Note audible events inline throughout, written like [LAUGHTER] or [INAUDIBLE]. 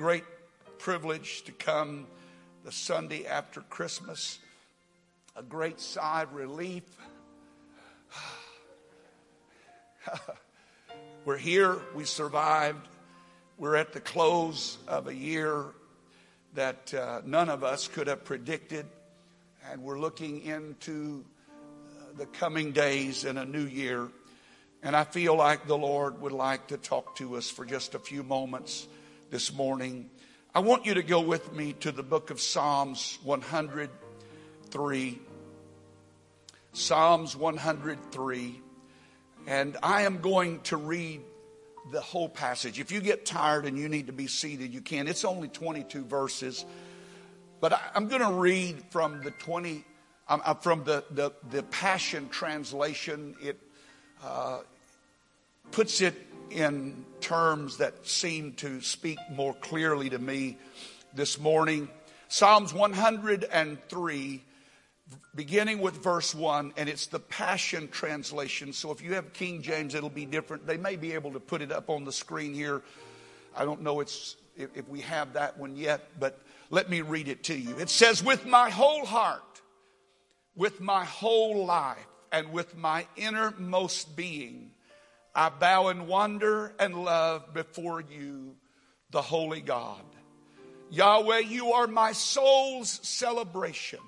great privilege to come the Sunday after Christmas. A great sigh of relief. [SIGHS] We're here, we survived. We're at the close of a year that uh, none of us could have predicted, and we're looking into uh, the coming days in a new year. And I feel like the Lord would like to talk to us for just a few moments this morning. I want you to go with me to the book of Psalms 103. Psalms 103. And I am going to read the whole passage. If you get tired and you need to be seated, you can. It's only 22 verses. But I, am going to read from the 20, um, uh, from the, the, the Passion Translation. It uh, puts it in terms that seem to speak more clearly to me this morning. Psalms 103, beginning with verse 1, and it's the Passion Translation. So if you have King James, it'll be different. They may be able to put it up on the screen here. I don't know if, if we have that one yet, but let me read it to you. It says, With my whole heart, with my whole life, and with my innermost being, I bow in wonder and love before you, the Holy God. Yahweh, you are my soul's celebration.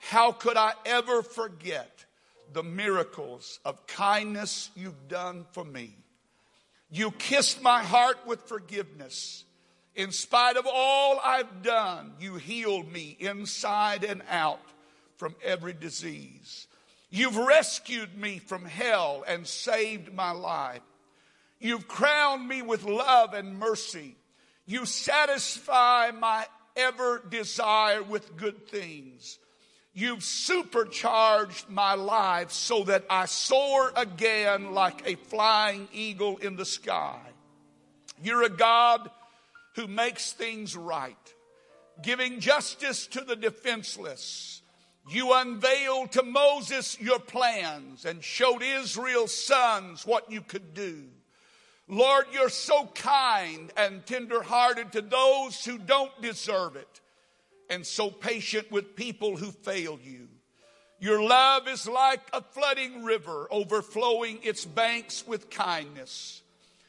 How could I ever forget the miracles of kindness you've done for me? You kissed my heart with forgiveness. In spite of all I've done, you healed me inside and out from every disease. You've rescued me from hell and saved my life. You've crowned me with love and mercy. You satisfy my ever desire with good things. You've supercharged my life so that I soar again like a flying eagle in the sky. You're a God who makes things right, giving justice to the defenseless you unveiled to Moses your plans and showed Israel's sons what you could do. Lord, you're so kind and tenderhearted to those who don't deserve it and so patient with people who fail you. Your love is like a flooding river overflowing its banks with kindness.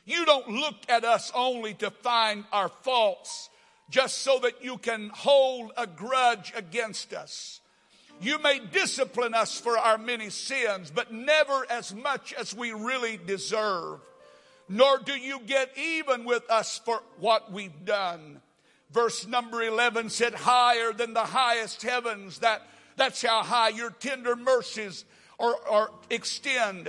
You don't look at us only to find our faults just so that you can hold a grudge against us. You may discipline us for our many sins, but never as much as we really deserve. Nor do you get even with us for what we've done. Verse number 11 said, higher than the highest heavens. That, that's how high your tender mercies are, are extend.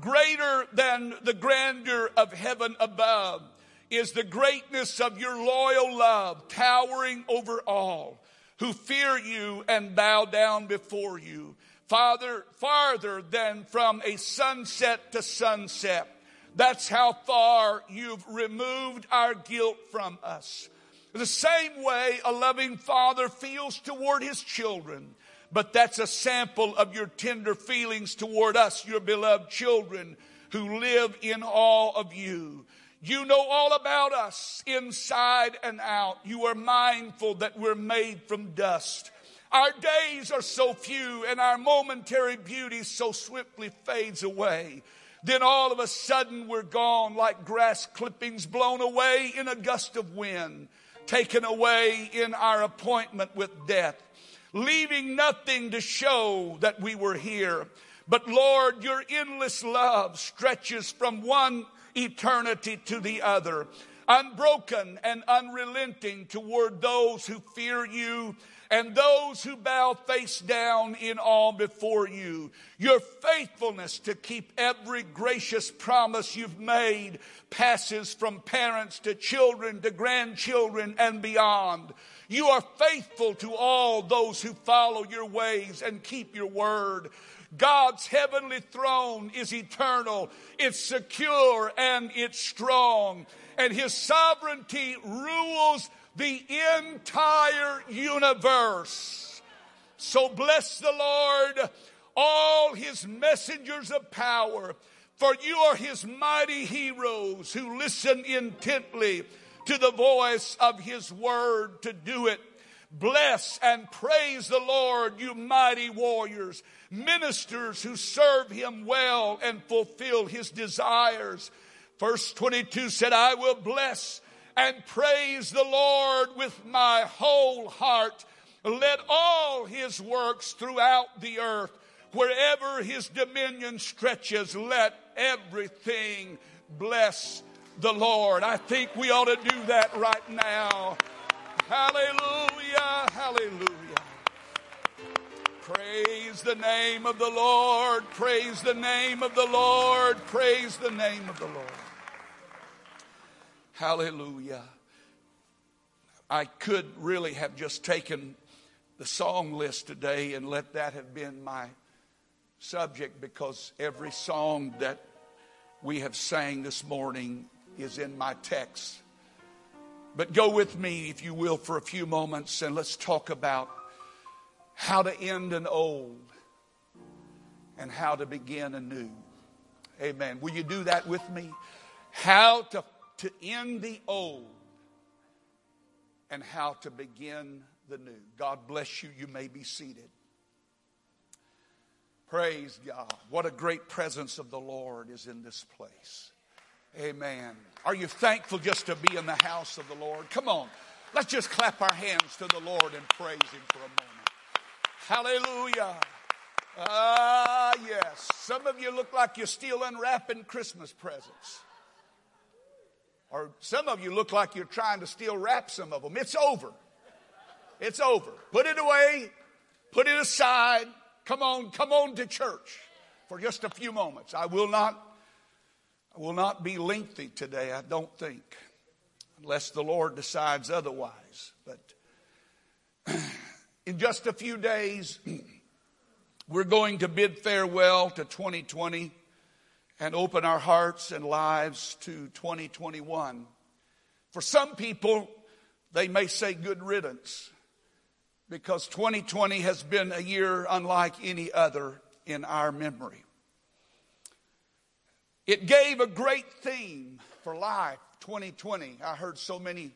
Greater than the grandeur of heaven above is the greatness of your loyal love, towering over all who fear you and bow down before you. Father, farther than from a sunset to sunset. That's how far you've removed our guilt from us. The same way a loving father feels toward his children. But that's a sample of your tender feelings toward us, your beloved children who live in awe of you. You know all about us inside and out. You are mindful that we're made from dust. Our days are so few and our momentary beauty so swiftly fades away. Then all of a sudden we're gone like grass clippings blown away in a gust of wind, taken away in our appointment with death, leaving nothing to show that we were here. But Lord, your endless love stretches from one eternity to the other. Unbroken and unrelenting toward those who fear you and those who bow face down in awe before you. Your faithfulness to keep every gracious promise you've made passes from parents to children to grandchildren and beyond. You are faithful to all those who follow your ways and keep your word. God's heavenly throne is eternal, it's secure, and it's strong. And his sovereignty rules the entire universe. So bless the Lord, all his messengers of power, for you are his mighty heroes who listen intently to the voice of his word to do it. Bless and praise the Lord, you mighty warriors, ministers who serve him well and fulfill his desires. Verse 22 said, I will bless and praise the Lord with my whole heart. Let all his works throughout the earth, wherever his dominion stretches, let everything bless the Lord. I think we ought to do that right now. Hallelujah, hallelujah. Praise the name of the Lord, praise the name of the Lord, praise the name of the Lord. Hallelujah. I could really have just taken the song list today and let that have been my subject because every song that we have sang this morning is in my text. But go with me, if you will, for a few moments and let's talk about how to end an old and how to begin a new. Amen. Will you do that with me? How to, to end the old and how to begin the new. God bless you. You may be seated. Praise God. What a great presence of the Lord is in this place. Amen. Are you thankful just to be in the house of the Lord? Come on. Let's just clap our hands to the Lord and praise Him for a moment. Hallelujah. Ah, yes. Some of you look like you're still unwrapping Christmas presents. Or some of you look like you're trying to still wrap some of them. It's over. It's over. Put it away. Put it aside. Come on, come on to church for just a few moments. I will not I will not be lengthy today, I don't think, unless the Lord decides otherwise. But in just a few days, we're going to bid farewell to 2020 and open our hearts and lives to 2021. For some people, they may say good riddance because 2020 has been a year unlike any other in our memory. It gave a great theme for life, 2020. I heard so many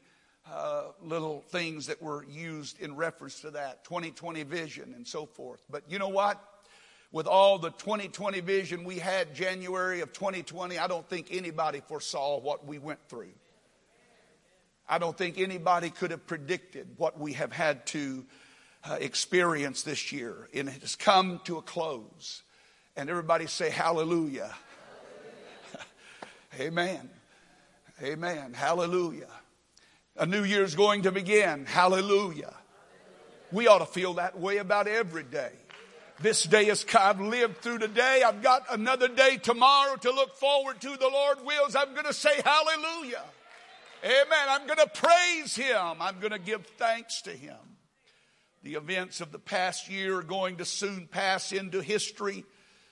uh, little things that were used in reference to that 2020 vision and so forth. But you know what? With all the 2020 vision we had January of 2020, I don't think anybody foresaw what we went through. I don't think anybody could have predicted what we have had to uh, experience this year. And it has come to a close. And everybody say hallelujah. [LAUGHS] Amen. Amen. Hallelujah. A new year is going to begin. Hallelujah. We ought to feel that way about every day. This day is, I've lived through today. I've got another day tomorrow to look forward to. The Lord wills. I'm going to say hallelujah. Amen. I'm going to praise Him. I'm going to give thanks to Him. The events of the past year are going to soon pass into history.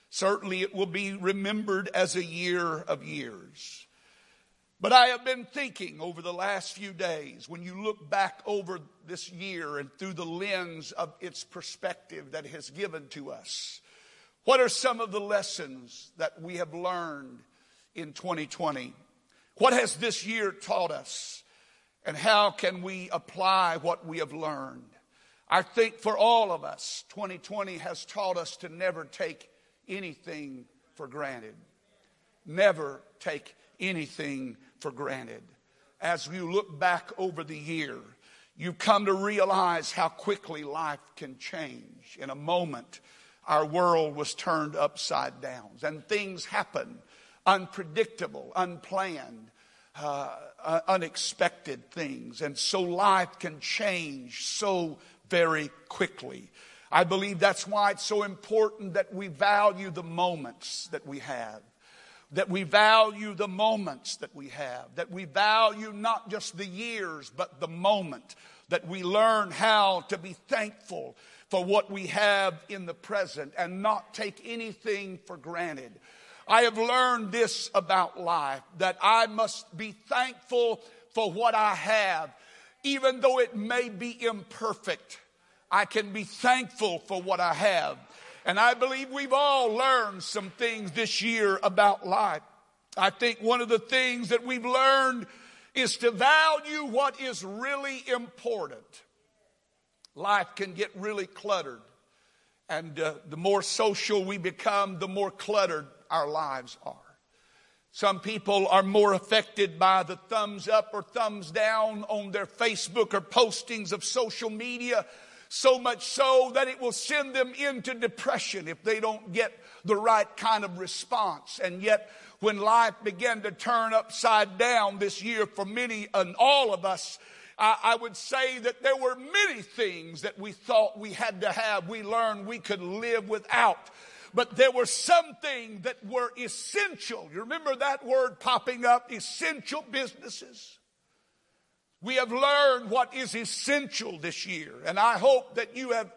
Certainly it will be remembered as a year of years. But I have been thinking over the last few days, when you look back over this year and through the lens of its perspective that it has given to us, what are some of the lessons that we have learned in 2020? What has this year taught us? And how can we apply what we have learned? I think for all of us, 2020 has taught us to never take anything for granted. Never take anything for granted. As you look back over the year, you've come to realize how quickly life can change. In a moment, our world was turned upside down, and things happen unpredictable, unplanned, uh, uh, unexpected things. And so life can change so very quickly. I believe that's why it's so important that we value the moments that we have. That we value the moments that we have. That we value not just the years, but the moment. That we learn how to be thankful for what we have in the present and not take anything for granted. I have learned this about life that I must be thankful for what I have, even though it may be imperfect. I can be thankful for what I have. And I believe we've all learned some things this year about life. I think one of the things that we've learned is to value what is really important. Life can get really cluttered. And uh, the more social we become, the more cluttered our lives are. Some people are more affected by the thumbs up or thumbs down on their Facebook or postings of social media, so much so that it will send them into depression if they don't get the right kind of response. And yet, when life began to turn upside down this year for many and all of us, I, I would say that there were many things that we thought we had to have, we learned we could live without but there were some things that were essential. You remember that word popping up? Essential businesses. We have learned what is essential this year, and I hope that you have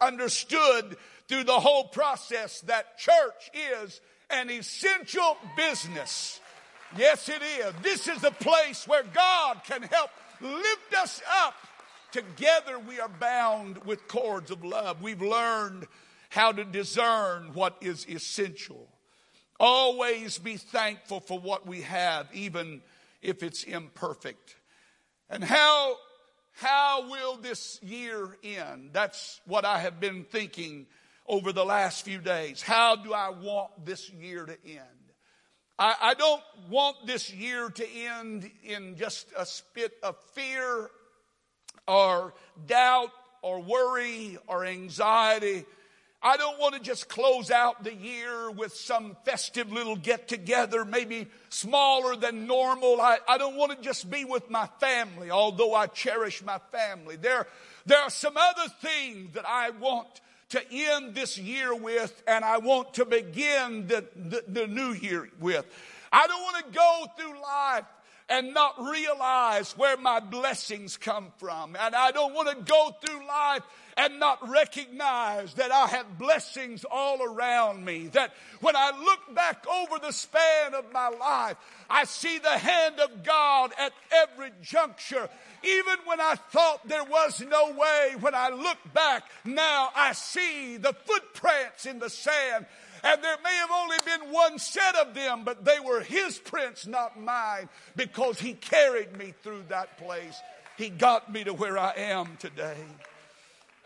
understood through the whole process that church is an essential business. Yes, it is. This is a place where God can help lift us up. Together we are bound with cords of love. We've learned how to discern what is essential. Always be thankful for what we have, even if it's imperfect. And how, how will this year end? That's what I have been thinking over the last few days. How do I want this year to end? I, I don't want this year to end in just a spit of fear or doubt or worry or anxiety. I don't want to just close out the year with some festive little get together, maybe smaller than normal. I, I don't want to just be with my family, although I cherish my family. There, there are some other things that I want to end this year with, and I want to begin the, the, the new year with. I don't want to go through life and not realize where my blessings come from. And I don't want to go through life and not recognize that I have blessings all around me. That when I look back over the span of my life, I see the hand of God at every juncture. Even when I thought there was no way, when I look back, now I see the footprints in the sand. And there may have only been one set of them, but they were his prints, not mine, because he carried me through that place. He got me to where I am today.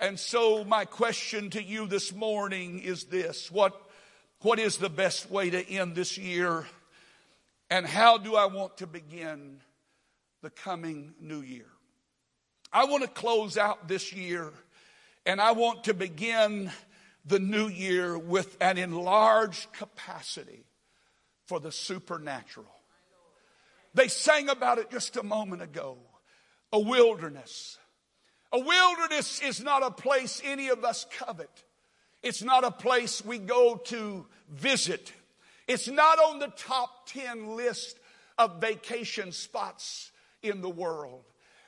And so my question to you this morning is this. What, what is the best way to end this year? And how do I want to begin the coming new year? I want to close out this year and I want to begin the new year with an enlarged capacity for the supernatural. They sang about it just a moment ago. A wilderness a wilderness is not a place any of us covet. It's not a place we go to visit. It's not on the top 10 list of vacation spots in the world.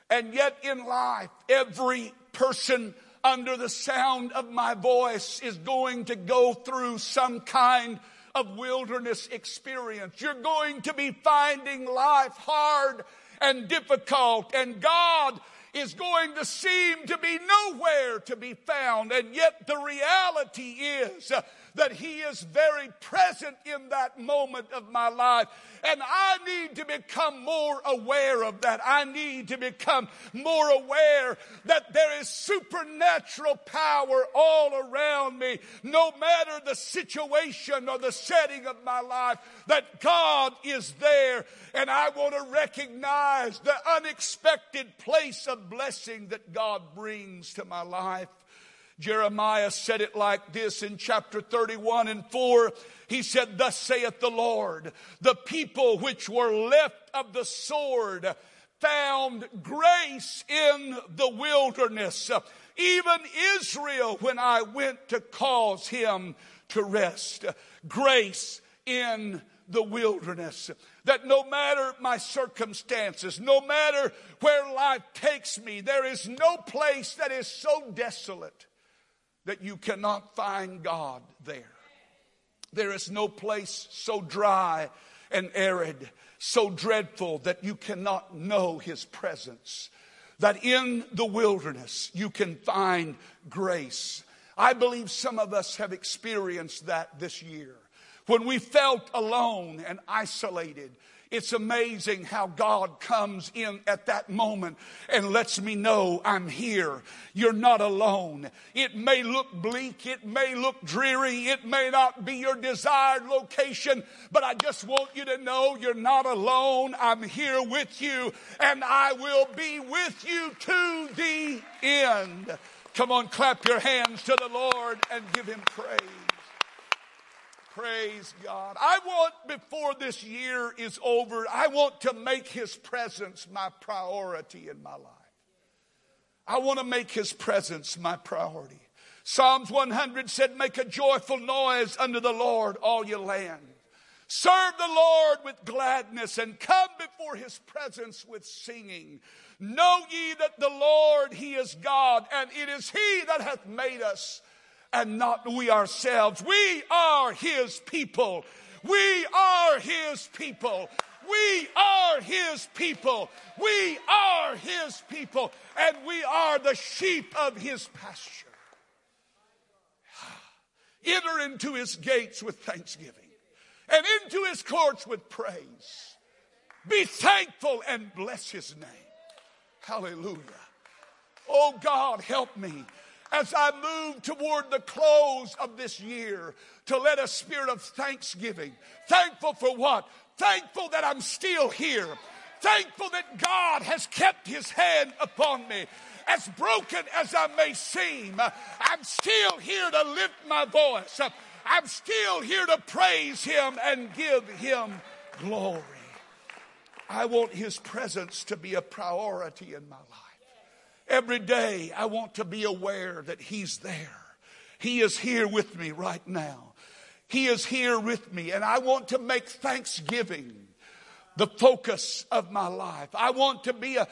And yet in life, every person under the sound of my voice is going to go through some kind of wilderness experience. You're going to be finding life hard and difficult and God is going to seem to be nowhere to be found. And yet the reality is that He is very present in that moment of my life. And I need to become more aware of that. I need to become more aware that there is supernatural power all around me, no matter the situation or the setting of my life, that God is there. And I want to recognize the unexpected place of blessing that God brings to my life. Jeremiah said it like this in chapter 31 and 4. He said, Thus saith the Lord, the people which were left of the sword found grace in the wilderness. Even Israel, when I went to cause him to rest. Grace in the wilderness. That no matter my circumstances, no matter where life takes me, there is no place that is so desolate that you cannot find God there. There is no place so dry and arid, so dreadful that you cannot know His presence. That in the wilderness you can find grace. I believe some of us have experienced that this year. When we felt alone and isolated, It's amazing how God comes in at that moment and lets me know I'm here. You're not alone. It may look bleak. It may look dreary. It may not be your desired location, but I just want you to know you're not alone. I'm here with you and I will be with you to the end. Come on, clap your hands to the Lord and give him praise. Praise God. I want, before this year is over, I want to make His presence my priority in my life. I want to make His presence my priority. Psalms 100 said, Make a joyful noise unto the Lord, all your land. Serve the Lord with gladness and come before His presence with singing. Know ye that the Lord, He is God, and it is He that hath made us and not we ourselves. We are His people. We are His people. We are His people. We are His people. And we are the sheep of His pasture. [SIGHS] Enter into His gates with thanksgiving and into His courts with praise. Be thankful and bless His name. Hallelujah. Oh God, help me as I move toward the close of this year to let a spirit of thanksgiving. Thankful for what? Thankful that I'm still here. Thankful that God has kept his hand upon me. As broken as I may seem, I'm still here to lift my voice. I'm still here to praise him and give him glory. I want his presence to be a priority in my life. Every day I want to be aware that He's there. He is here with me right now. He is here with me, and I want to make thanksgiving the focus of my life. I want to be a,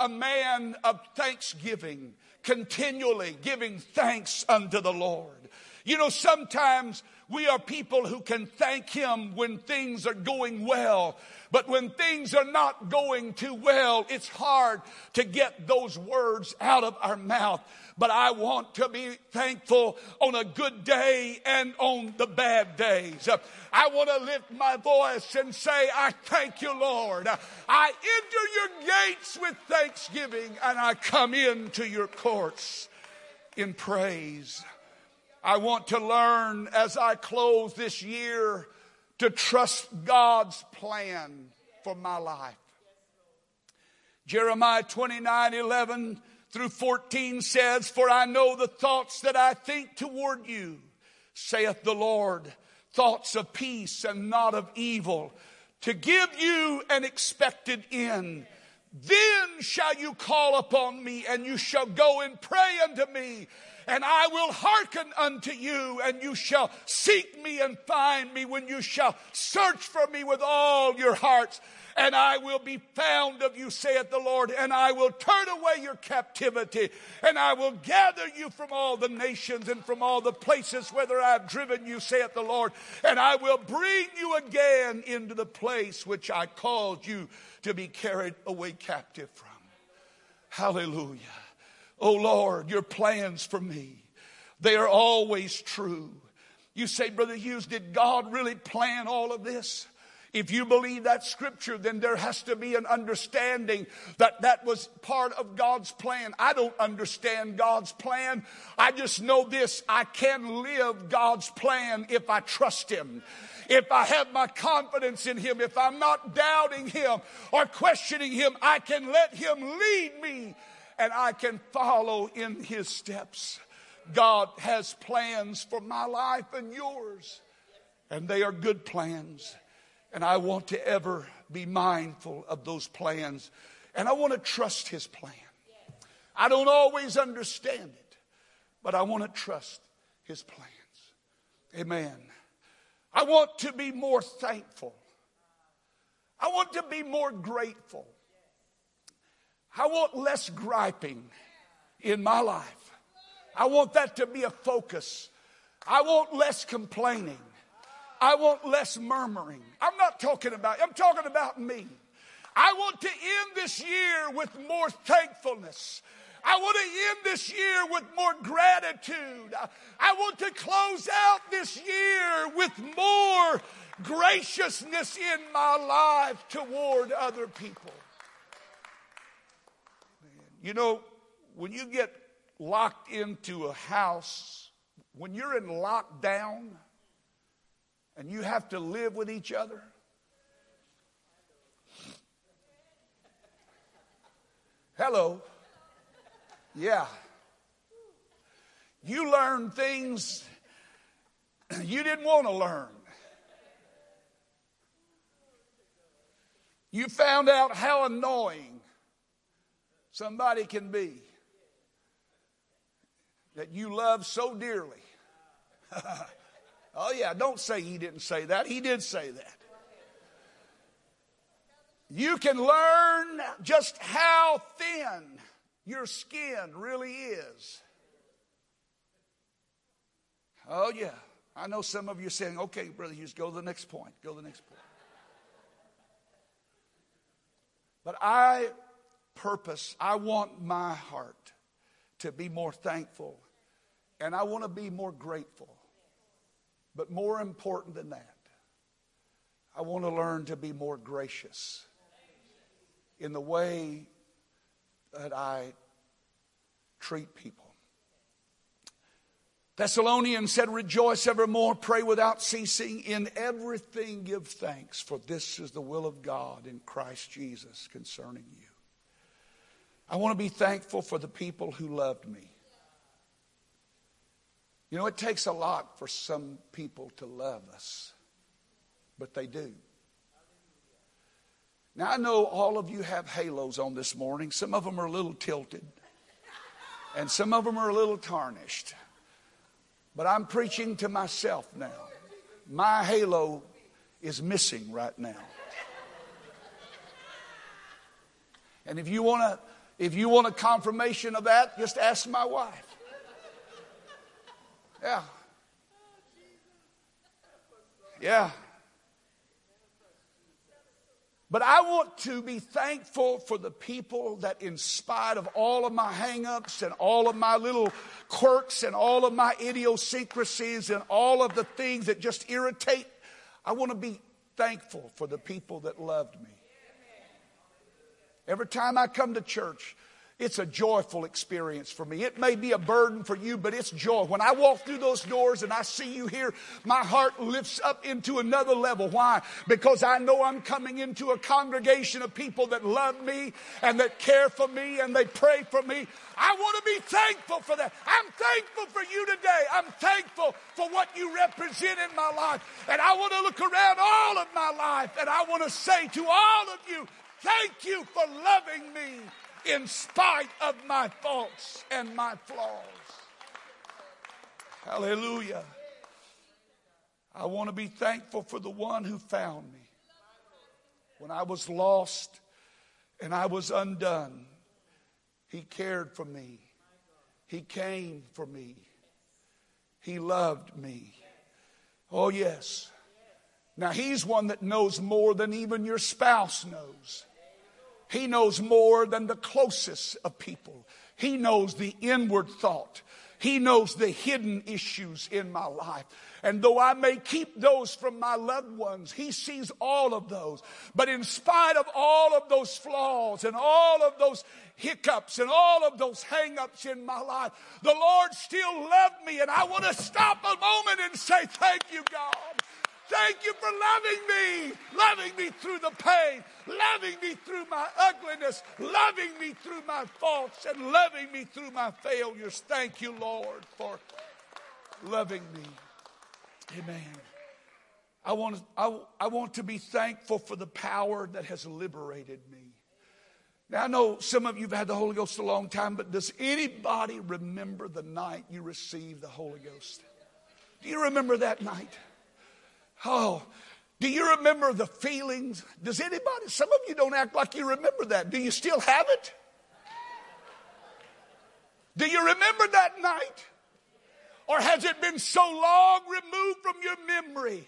a man of thanksgiving, continually giving thanks unto the Lord. You know, sometimes we are people who can thank Him when things are going well. But when things are not going too well, it's hard to get those words out of our mouth. But I want to be thankful on a good day and on the bad days. I want to lift my voice and say, I thank you, Lord. I enter your gates with thanksgiving and I come into your courts in praise. I want to learn as I close this year to trust God's plan for my life. Jeremiah 29 11 through 14 says, For I know the thoughts that I think toward you, saith the Lord, thoughts of peace and not of evil, to give you an expected end. Then shall you call upon me, and you shall go and pray unto me and I will hearken unto you, and you shall seek me and find me when you shall search for me with all your hearts. And I will be found of you, saith the Lord, and I will turn away your captivity, and I will gather you from all the nations and from all the places whither I have driven you, saith the Lord, and I will bring you again into the place which I called you to be carried away captive from. Hallelujah. Oh Lord, your plans for me, they are always true. You say, Brother Hughes, did God really plan all of this? If you believe that scripture, then there has to be an understanding that that was part of God's plan. I don't understand God's plan. I just know this I can live God's plan if I trust Him. If I have my confidence in Him, if I'm not doubting Him or questioning Him, I can let Him lead me and I can follow in his steps. God has plans for my life and yours, and they are good plans. And I want to ever be mindful of those plans, and I want to trust his plan. I don't always understand it, but I want to trust his plans. Amen. I want to be more thankful. I want to be more grateful. I want less griping in my life. I want that to be a focus. I want less complaining. I want less murmuring. I'm not talking about, I'm talking about me. I want to end this year with more thankfulness. I want to end this year with more gratitude. I want to close out this year with more graciousness in my life toward other people. You know, when you get locked into a house, when you're in lockdown and you have to live with each other, hello, yeah. You learn things you didn't want to learn. You found out how annoying somebody can be that you love so dearly. [LAUGHS] oh, yeah, don't say he didn't say that. He did say that. You can learn just how thin your skin really is. Oh, yeah. I know some of you are saying, okay, Brother Hughes, go to the next point. Go to the next point. But I purpose, I want my heart to be more thankful and I want to be more grateful. But more important than that, I want to learn to be more gracious in the way that I treat people. Thessalonians said, Rejoice evermore, pray without ceasing, in everything give thanks, for this is the will of God in Christ Jesus concerning you. I want to be thankful for the people who loved me. You know, it takes a lot for some people to love us, but they do. Now, I know all of you have halos on this morning. Some of them are a little tilted, and some of them are a little tarnished. But I'm preaching to myself now. My halo is missing right now. And if you want to if you want a confirmation of that, just ask my wife. Yeah. Yeah. But I want to be thankful for the people that, in spite of all of my hangups and all of my little quirks and all of my idiosyncrasies and all of the things that just irritate, I want to be thankful for the people that loved me. Every time I come to church, it's a joyful experience for me. It may be a burden for you, but it's joy. When I walk through those doors and I see you here, my heart lifts up into another level. Why? Because I know I'm coming into a congregation of people that love me and that care for me and they pray for me. I want to be thankful for that. I'm thankful for you today. I'm thankful for what you represent in my life. And I want to look around all of my life and I want to say to all of you, thank you for loving me in spite of my faults and my flaws. Hallelujah. I want to be thankful for the one who found me. When I was lost and I was undone, he cared for me. He came for me. He loved me. Oh, yes. Now, he's one that knows more than even your spouse knows. He knows more than the closest of people. He knows the inward thought. He knows the hidden issues in my life. And though I may keep those from my loved ones, He sees all of those. But in spite of all of those flaws and all of those hiccups and all of those hangups in my life, the Lord still loved me. And I want to stop a moment and say, Thank you, God. Thank you for loving me, loving me through the pain, loving me through my ugliness, loving me through my faults, and loving me through my failures. Thank you, Lord, for loving me. Amen. I want, I, I want to be thankful for the power that has liberated me. Now, I know some of you have had the Holy Ghost a long time, but does anybody remember the night you received the Holy Ghost? Do you remember that night? Oh, do you remember the feelings? Does anybody, some of you don't act like you remember that. Do you still have it? Do you remember that night? Or has it been so long removed from your memory?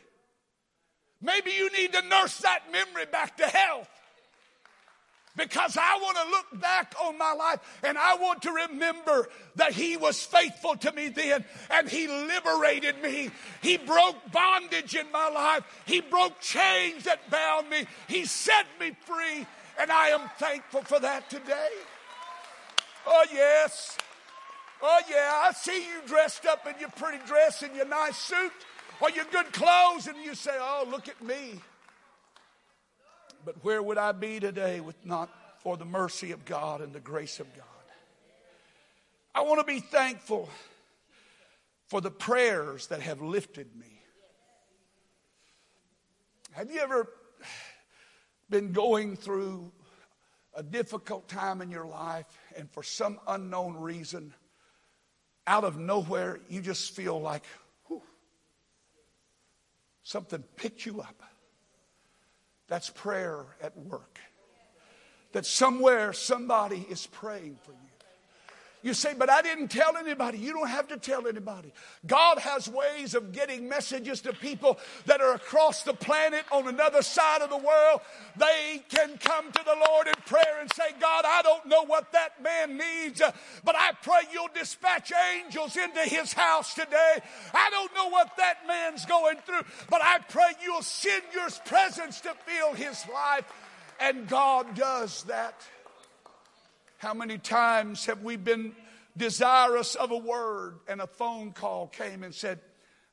Maybe you need to nurse that memory back to health. Because I want to look back on my life and I want to remember that He was faithful to me then and He liberated me. He broke bondage in my life. He broke chains that bound me. He set me free and I am thankful for that today. Oh, yes. Oh, yeah. I see you dressed up in your pretty dress and your nice suit or your good clothes and you say, oh, look at me. But where would I be today with not for the mercy of God and the grace of God? I want to be thankful for the prayers that have lifted me. Have you ever been going through a difficult time in your life and for some unknown reason, out of nowhere, you just feel like whew, something picked you up? That's prayer at work. That somewhere somebody is praying for you. You say, but I didn't tell anybody. You don't have to tell anybody. God has ways of getting messages to people that are across the planet on another side of the world. They can come to the Lord in prayer and say, God, I don't know what that man needs, uh, but I pray you'll dispatch angels into his house today. I don't know what that man's going through, but I pray you'll send your presence to fill his life. And God does that. How many times have we been desirous of a word and a phone call came and said,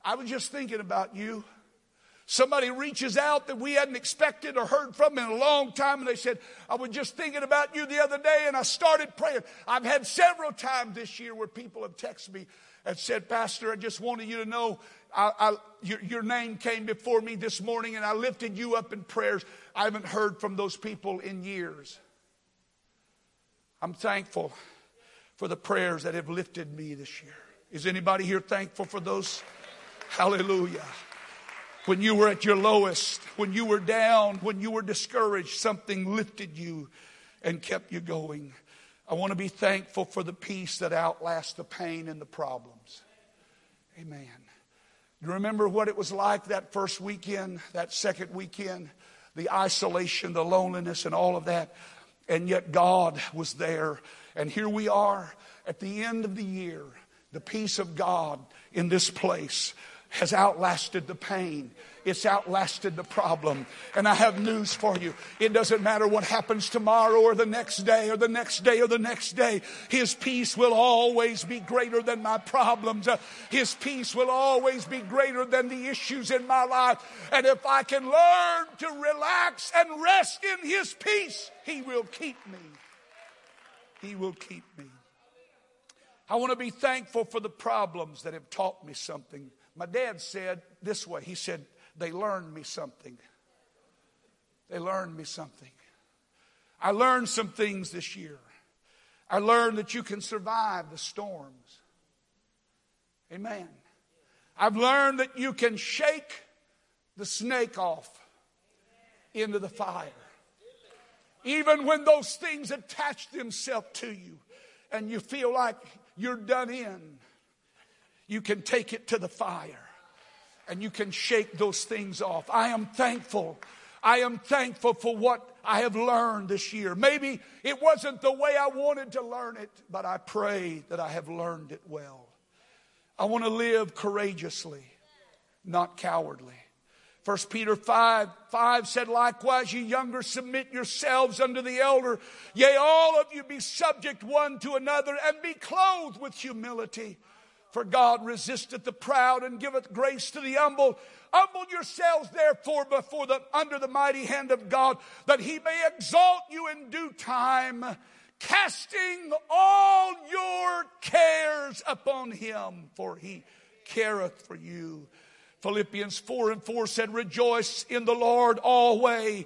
I was just thinking about you. Somebody reaches out that we hadn't expected or heard from in a long time, and they said, I was just thinking about you the other day, and I started praying. I've had several times this year where people have texted me and said, Pastor, I just wanted you to know I, I, your, your name came before me this morning, and I lifted you up in prayers. I haven't heard from those people in years. I'm thankful for the prayers that have lifted me this year. Is anybody here thankful for those? Hallelujah. When you were at your lowest, when you were down, when you were discouraged, something lifted you and kept you going. I want to be thankful for the peace that outlasts the pain and the problems. Amen. Do you remember what it was like that first weekend, that second weekend, the isolation, the loneliness, and all of that. And yet God was there. And here we are at the end of the year. The peace of God in this place has outlasted the pain. It's outlasted the problem. And I have news for you. It doesn't matter what happens tomorrow or the next day or the next day or the next day. His peace will always be greater than my problems. Uh, His peace will always be greater than the issues in my life. And if I can learn to relax and rest in His peace, He will keep me. He will keep me. I want to be thankful for the problems that have taught me something. My dad said this way He said, They learned me something. They learned me something. I learned some things this year. I learned that you can survive the storms. Amen. I've learned that you can shake the snake off into the fire. Even when those things attach themselves to you and you feel like you're done in, you can take it to the fire and you can shake those things off. I am thankful. I am thankful for what I have learned this year. Maybe it wasn't the way I wanted to learn it, but I pray that I have learned it well. I want to live courageously, not cowardly. 1 Peter 5, 5 said, Likewise, ye younger, submit yourselves unto the elder. Yea, all of you be subject one to another, and be clothed with humility. For God resisteth the proud and giveth grace to the humble. Humble yourselves therefore before the under the mighty hand of God, that he may exalt you in due time, casting all your cares upon him, for he careth for you. Philippians 4 and 4 said, Rejoice in the Lord always.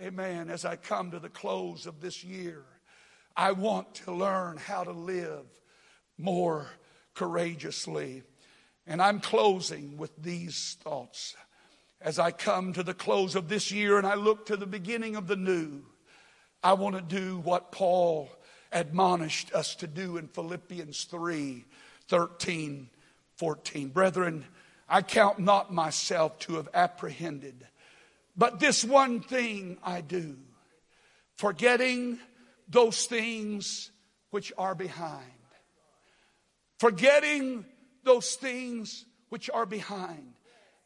Amen. As I come to the close of this year, I want to learn how to live more courageously. And I'm closing with these thoughts. As I come to the close of this year and I look to the beginning of the new, I want to do what Paul admonished us to do in Philippians 3 13, 14. Brethren, I count not myself to have apprehended, but this one thing I do, forgetting those things which are behind. Forgetting those things which are behind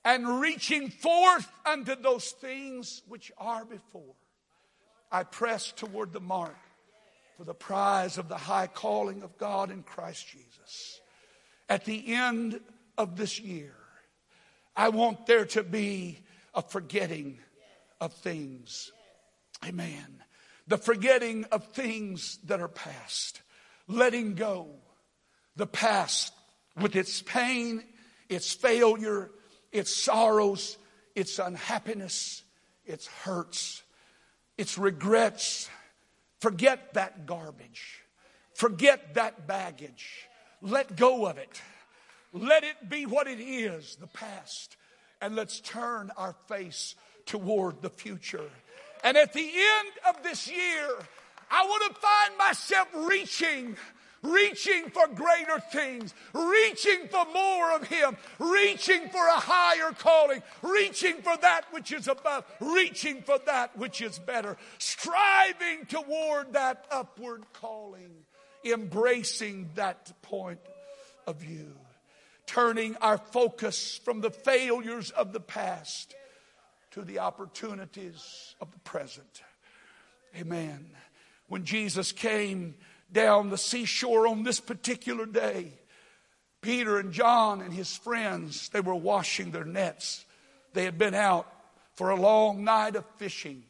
and reaching forth unto those things which are before. I press toward the mark for the prize of the high calling of God in Christ Jesus. At the end of this year, I want there to be a forgetting of things. Amen. The forgetting of things that are past. Letting go the past with its pain, its failure, its sorrows, its unhappiness, its hurts, its regrets. Forget that garbage. Forget that baggage. Let go of it. Let it be what it is, the past. And let's turn our face toward the future. And at the end of this year, I want to find myself reaching reaching for greater things, reaching for more of Him, reaching for a higher calling, reaching for that which is above, reaching for that which is better, striving toward that upward calling, embracing that point of view, turning our focus from the failures of the past to the opportunities of the present. Amen. When Jesus came, down the seashore on this particular day. Peter and John and his friends, they were washing their nets. They had been out for a long night of fishing.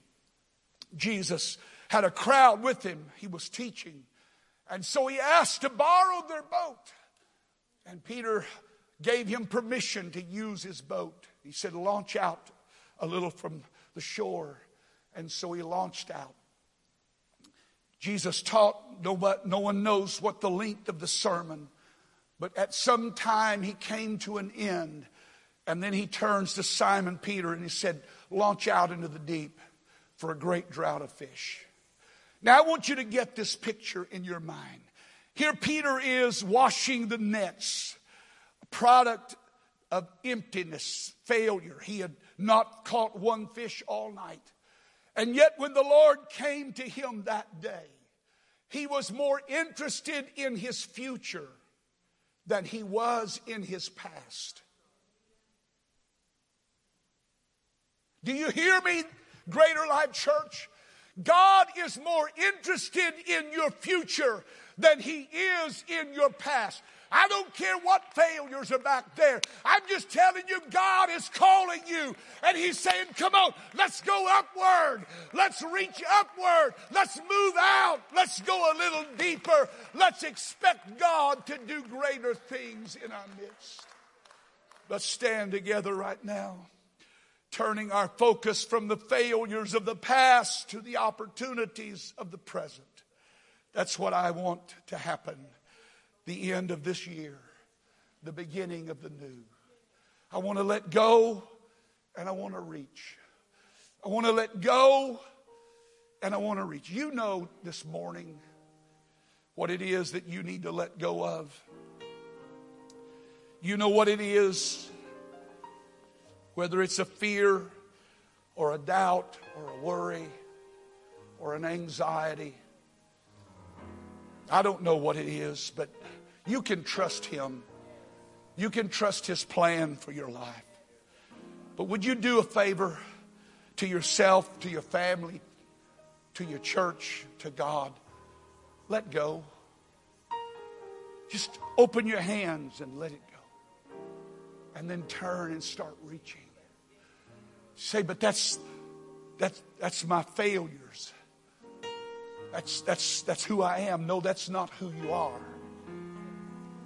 Jesus had a crowd with him. He was teaching. And so he asked to borrow their boat. And Peter gave him permission to use his boat. He said, Launch out a little from the shore. And so he launched out. Jesus taught, no one knows what the length of the sermon, but at some time he came to an end. And then he turns to Simon Peter and he said, Launch out into the deep for a great drought of fish. Now I want you to get this picture in your mind. Here Peter is washing the nets, product of emptiness, failure. He had not caught one fish all night. And yet, when the Lord came to him that day, he was more interested in his future than he was in his past. Do you hear me, Greater Life Church? God is more interested in your future than he is in your past. I don't care what failures are back there. I'm just telling you, God is calling you. And He's saying, come on, let's go upward. Let's reach upward. Let's move out. Let's go a little deeper. Let's expect God to do greater things in our midst. Let's stand together right now, turning our focus from the failures of the past to the opportunities of the present. That's what I want to happen the end of this year, the beginning of the new. I want to let go and I want to reach. I want to let go and I want to reach. You know this morning what it is that you need to let go of. You know what it is, whether it's a fear or a doubt or a worry or an anxiety. I don't know what it is, but you can trust Him. You can trust His plan for your life. But would you do a favor to yourself, to your family, to your church, to God? Let go. Just open your hands and let it go. And then turn and start reaching. Say, but that's that's that's my failures. That's that's that's who I am. No, that's not who you are.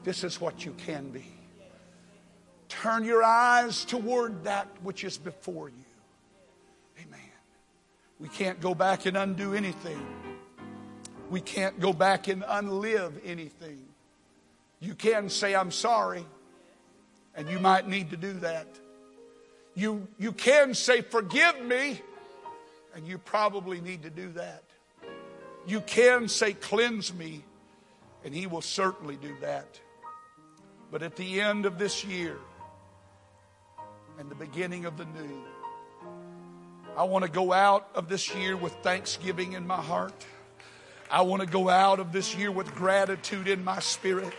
This is what you can be. Turn your eyes toward that which is before you. Amen. We can't go back and undo anything. We can't go back and unlive anything. You can say, I'm sorry, and you might need to do that. You, you can say, Forgive me, and you probably need to do that. You can say, Cleanse me, and He will certainly do that. But at the end of this year and the beginning of the new, I want to go out of this year with thanksgiving in my heart. I want to go out of this year with gratitude in my spirit.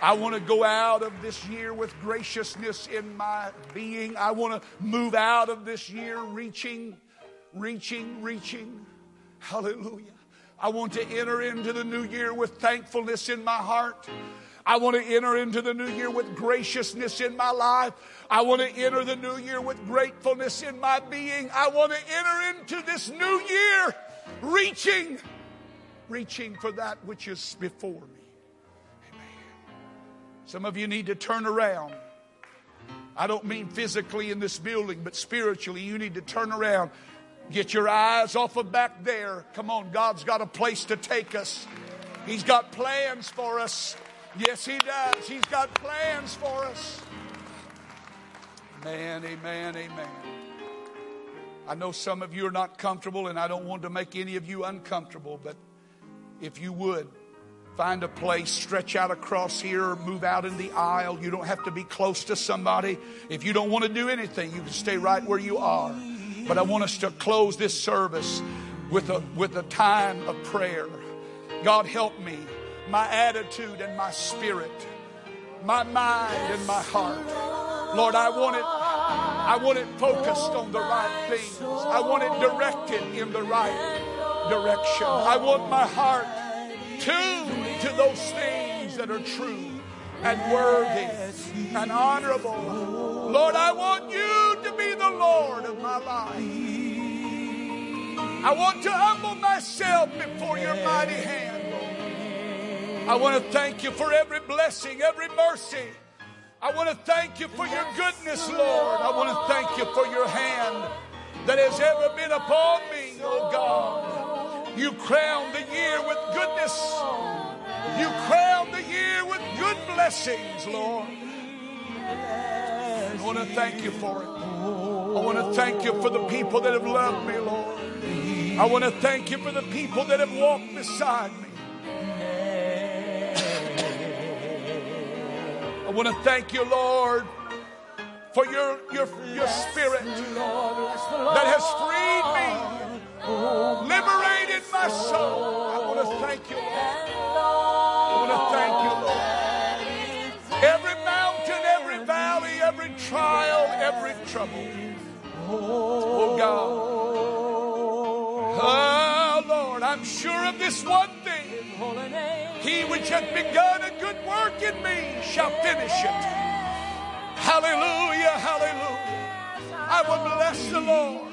I want to go out of this year with graciousness in my being. I want to move out of this year reaching, reaching, reaching. Hallelujah. I want to enter into the new year with thankfulness in my heart. I want to enter into the new year with graciousness in my life. I want to enter the new year with gratefulness in my being. I want to enter into this new year reaching, reaching for that which is before me. Amen. Some of you need to turn around. I don't mean physically in this building, but spiritually, you need to turn around. Get your eyes off of back there. Come on, God's got a place to take us. He's got plans for us. Yes, He does. He's got plans for us. Amen, amen, amen. I know some of you are not comfortable, and I don't want to make any of you uncomfortable, but if you would, find a place, stretch out across here, move out in the aisle. You don't have to be close to somebody. If you don't want to do anything, you can stay right where you are. But I want us to close this service with a, with a time of prayer. God, help me my attitude and my spirit, my mind and my heart. Lord, I want it, I want it focused on the right things. I want it directed in the right direction. I want my heart tuned to those things that are true and worthy and honorable. Lord, I want you to be the Lord of my life. I want to humble myself before your mighty hand. I want to thank you for every blessing, every mercy. I want to thank you for your goodness, Lord. I want to thank you for your hand that has ever been upon me, oh God. You crown the year with goodness. You crown the year with good blessings, Lord. I want to thank you for it. I want to thank you for the people that have loved me, Lord. I want to thank you for the people that have walked beside me. I want to thank you, Lord, for your, your, your spirit that has freed me, liberated my soul. I want to thank you, Lord. I want to thank you, Lord. Every mountain, every valley, every trial, every trouble. Oh, God. Oh, ah, Lord, I'm sure of this one thing. he which hath begun good work in me shall finish it. Hallelujah, hallelujah. I will bless the Lord.